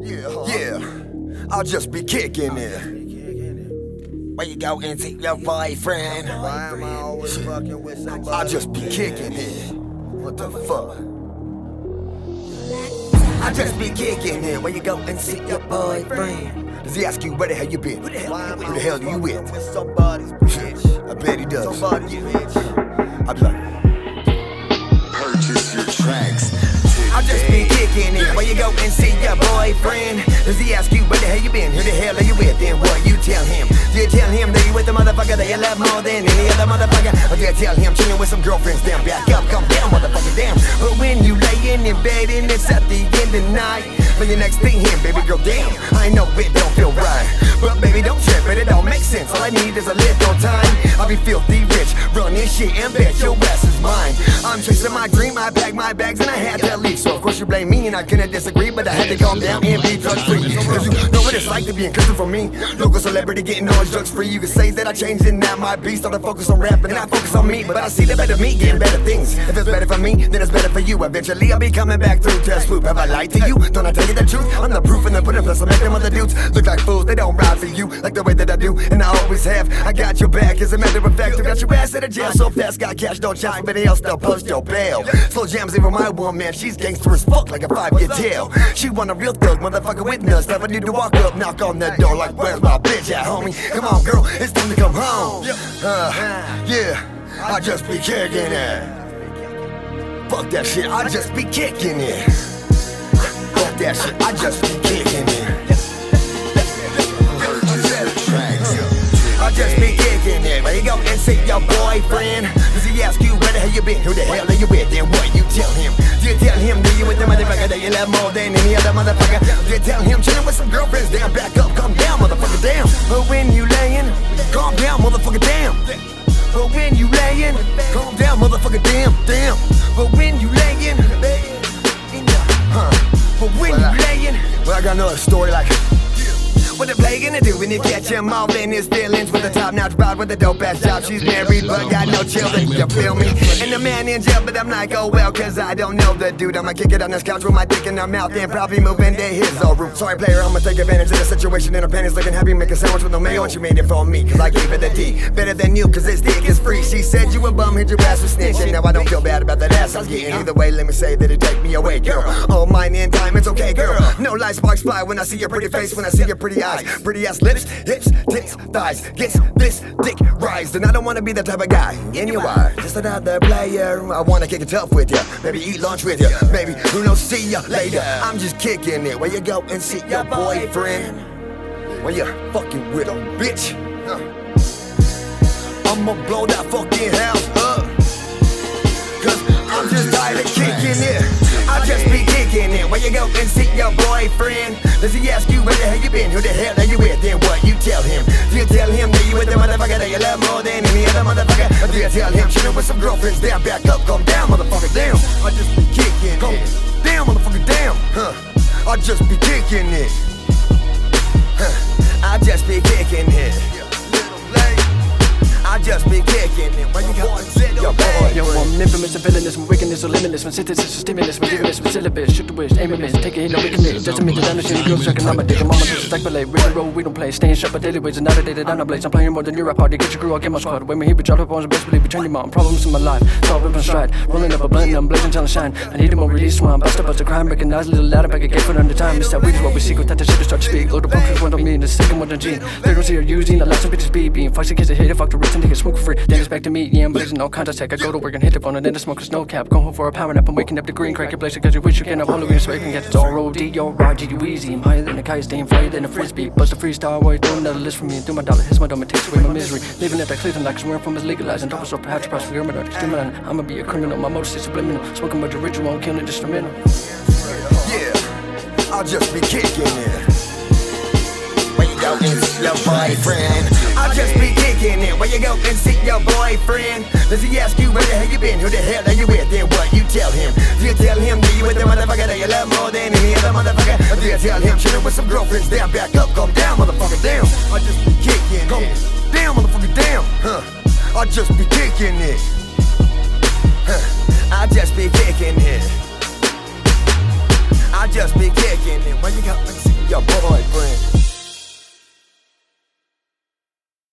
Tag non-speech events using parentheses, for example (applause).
Yeah, yeah, I'll just be kicking it. Where you go and see your boyfriend? Why am I always fucking with somebody? I'll just be kicking it. What the fuck? I just be kicking it. Where you go and see your boyfriend? Does he ask you where the hell you been? Who the hell, Why who the hell you with? with somebody's (laughs) bitch? I bet he does. Somebody's bitch. I be like, Where you go and see your boyfriend? Does he ask you where the hell you been? Who the hell are you with? Then what you tell him? Do you tell him that you with the motherfucker that you love more than any other motherfucker? Or do you tell him chilling with some girlfriends? Damn, back up, come down, motherfucker, damn. But when you laying in bed and it's at the end of night, for your next thing him, baby girl, damn. I know it don't feel right. But baby, don't trip, but it don't make sense. All I need is a little time. I'll be filthy rich, running shit and bet your ass is mine. I'm chasing my dream, I packed my bags and I had to leave. So you blame me and I couldn't disagree, but I had to calm down and be drug free. Cause you know what it's like to be encrypted for me. Local celebrity getting all drugs free. You can say that I changed and now my beat started focus on rap and I focus on me. But I see the better me getting better things. If it's better for me, then it's better for you. Eventually I'll be coming back through to swoop. Have I lied to you? Don't I tell you the truth? I'm the proof and the pudding plus I make them other dudes look like fools. They don't ride for you like the way that I do, and I always have. I got your back as a matter of fact. I got your ass in a jail so fast. Got cash, don't chance anybody else. They'll still post your bail. Slow jams even my woman. She's gangster as fuck like a five year jail. She want a real thug motherfucker with nuts. Never need to walk up, knock on that door like where's my bitch at, homie? Come on, girl, it's time to come home. Uh, yeah, I just be kicking it. Fuck that shit, I just be kicking it. Fuck that shit, I just be kicking it. I just be kicking it. Where you go and see your boyfriend? He ask you where the hell you been? Who the hell are you with? Then what you tell him? Do you tell him that you with the motherfucker that you love more than any other motherfucker? Do you tell him chilling with some girlfriends? Damn, back up, calm down, motherfucker, damn. But when you laying, calm down, motherfucker, damn. But when you laying, calm down, motherfucker, damn, damn. But when you laying, huh? But when you laying, well, I got another story like. What the play gonna do when you catch him all in his feelings with a top notch broad with a dope ass job? She's married but got no children, you feel me? And the man in jail, but I'm like, oh well, cause I don't know the dude. I'ma kick it on this couch with my dick in her mouth and probably move into his old room. Sorry, player, I'ma take advantage of the situation in her panties looking happy, make a sandwich with no mayo, and she made it for me, cause I gave her the D. Better than you, cause this dick is free. She said you a bum, hit your ass with snitch. And now I don't feel bad about that ass I was getting. Either way, let me say that it take me away, girl. All mine in time, it's okay, girl. No light sparks fly when I see your pretty face, when I see your pretty eyes, pretty ass lips, hips, tits, thighs. Gets this dick rise, and I don't wanna be the type of guy in your eye. Just another player. I wanna kick it tough with ya, maybe eat lunch with ya, maybe who knows, see ya later. I'm just kicking it. Where you go and see your boyfriend? When you fucking with a bitch. I'ma blow that fucking house up. Cause I'm just tired of kicking it. I just be kicking it. Where you go and see your boyfriend? Does he ask you where the hell you been? Who the hell you love more than any other motherfucker? Or do you tell him chilling with some girlfriends? Damn, back up, calm down, motherfucker, damn. I just be kicking it. Damn, motherfucker, damn. Huh. I just be kicking it. Huh. I just be kicking it. I just be kicking it. Where you go and see your boy? Yo, I'm infamous and villainous, from wickedness or limitless, from synthesis to stimulus, from givenness, from syllabus, shoot the wish, aim a miss, take a hit, no just to meet the down the shitty girls, checking on my dick, I'm on my but like, real roll, we don't play, staying sharp, but daily ways, another day that I'm not blaze, I'm playing more than you're a party, get your crew, I'll get my squad, when we here, we drop up on the best believe, we turn your mom, problems in my life, solve it from stride, rolling up a blunt, I'm blazing till I shine, I need a more release one, bust up, bust a crime, recognize a little ladder, back again for the time, it's that we do what we seek, with that the shit to start to speak, load the punkers, one on me, and the second one on G, they don't see her using, the last some bitches be being, the kids, they hate it, fuck the rich, and they get smoke for free, then it's back to me, yeah, I'm blazing all kinds of tech, I go to work and hit the phone, and then the smoke is no cap, go home for a power nap, I'm waking up the green, crack your place, cause you wish. You can have Halloween, so you can get it's all roll, D, yo, Roger, you easy, I'm higher than a kite, staying fire than a frisbee, bust a freestyle, boy, do another list for me, do my dollar, hits my dome, it takes away my misery, living at that Cleveland like somewhere from is legalized, and so perhaps for criminal, exterminal, I'ma be a criminal, my motor stays subliminal, smoking my original, killing instrumental. Yeah, I'll just be kicking it. Where go and see your boyfriend? I'll just be kicking it. Where you go and see your boyfriend? Does he ask you where the hell you been? Who the hell are you with? Then what you tell him? Do you tell him that you with the motherfucker that you love more than any other motherfucker? Or do you tell him chilling with some girlfriends? Damn, back up, calm down, motherfucker, damn. I'll just be kicking it. Damn, motherfucker, damn. Huh. I'll just be kicking it. Huh. I'll just be kicking it. I just be kicking it. When you go and see your boy